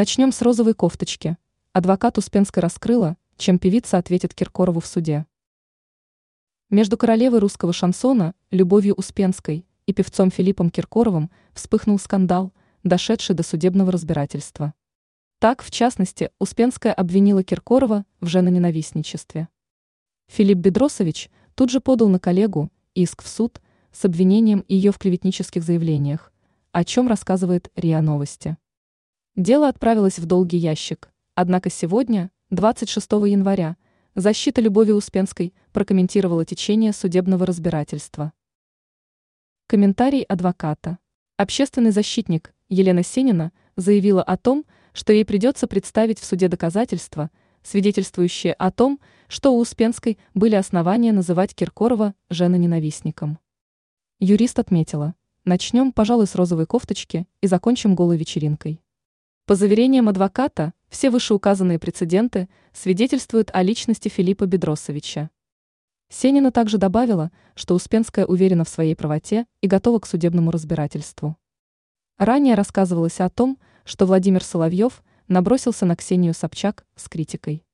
Начнем с розовой кофточки. Адвокат Успенской раскрыла, чем певица ответит Киркорову в суде. Между королевой русского шансона Любовью Успенской и певцом Филиппом Киркоровым вспыхнул скандал, дошедший до судебного разбирательства. Так, в частности, Успенская обвинила Киркорова в женоненавистничестве. Филипп Бедросович тут же подал на коллегу иск в суд с обвинением ее в клеветнических заявлениях, о чем рассказывает РИА Новости. Дело отправилось в долгий ящик, однако сегодня, 26 января, защита Любови Успенской прокомментировала течение судебного разбирательства. Комментарий адвоката. Общественный защитник Елена Сенина заявила о том, что ей придется представить в суде доказательства, свидетельствующие о том, что у Успенской были основания называть Киркорова женоненавистником. Юрист отметила, начнем, пожалуй, с розовой кофточки и закончим голой вечеринкой. По заверениям адвоката, все вышеуказанные прецеденты свидетельствуют о личности Филиппа Бедросовича. Сенина также добавила, что Успенская уверена в своей правоте и готова к судебному разбирательству. Ранее рассказывалось о том, что Владимир Соловьев набросился на Ксению Собчак с критикой.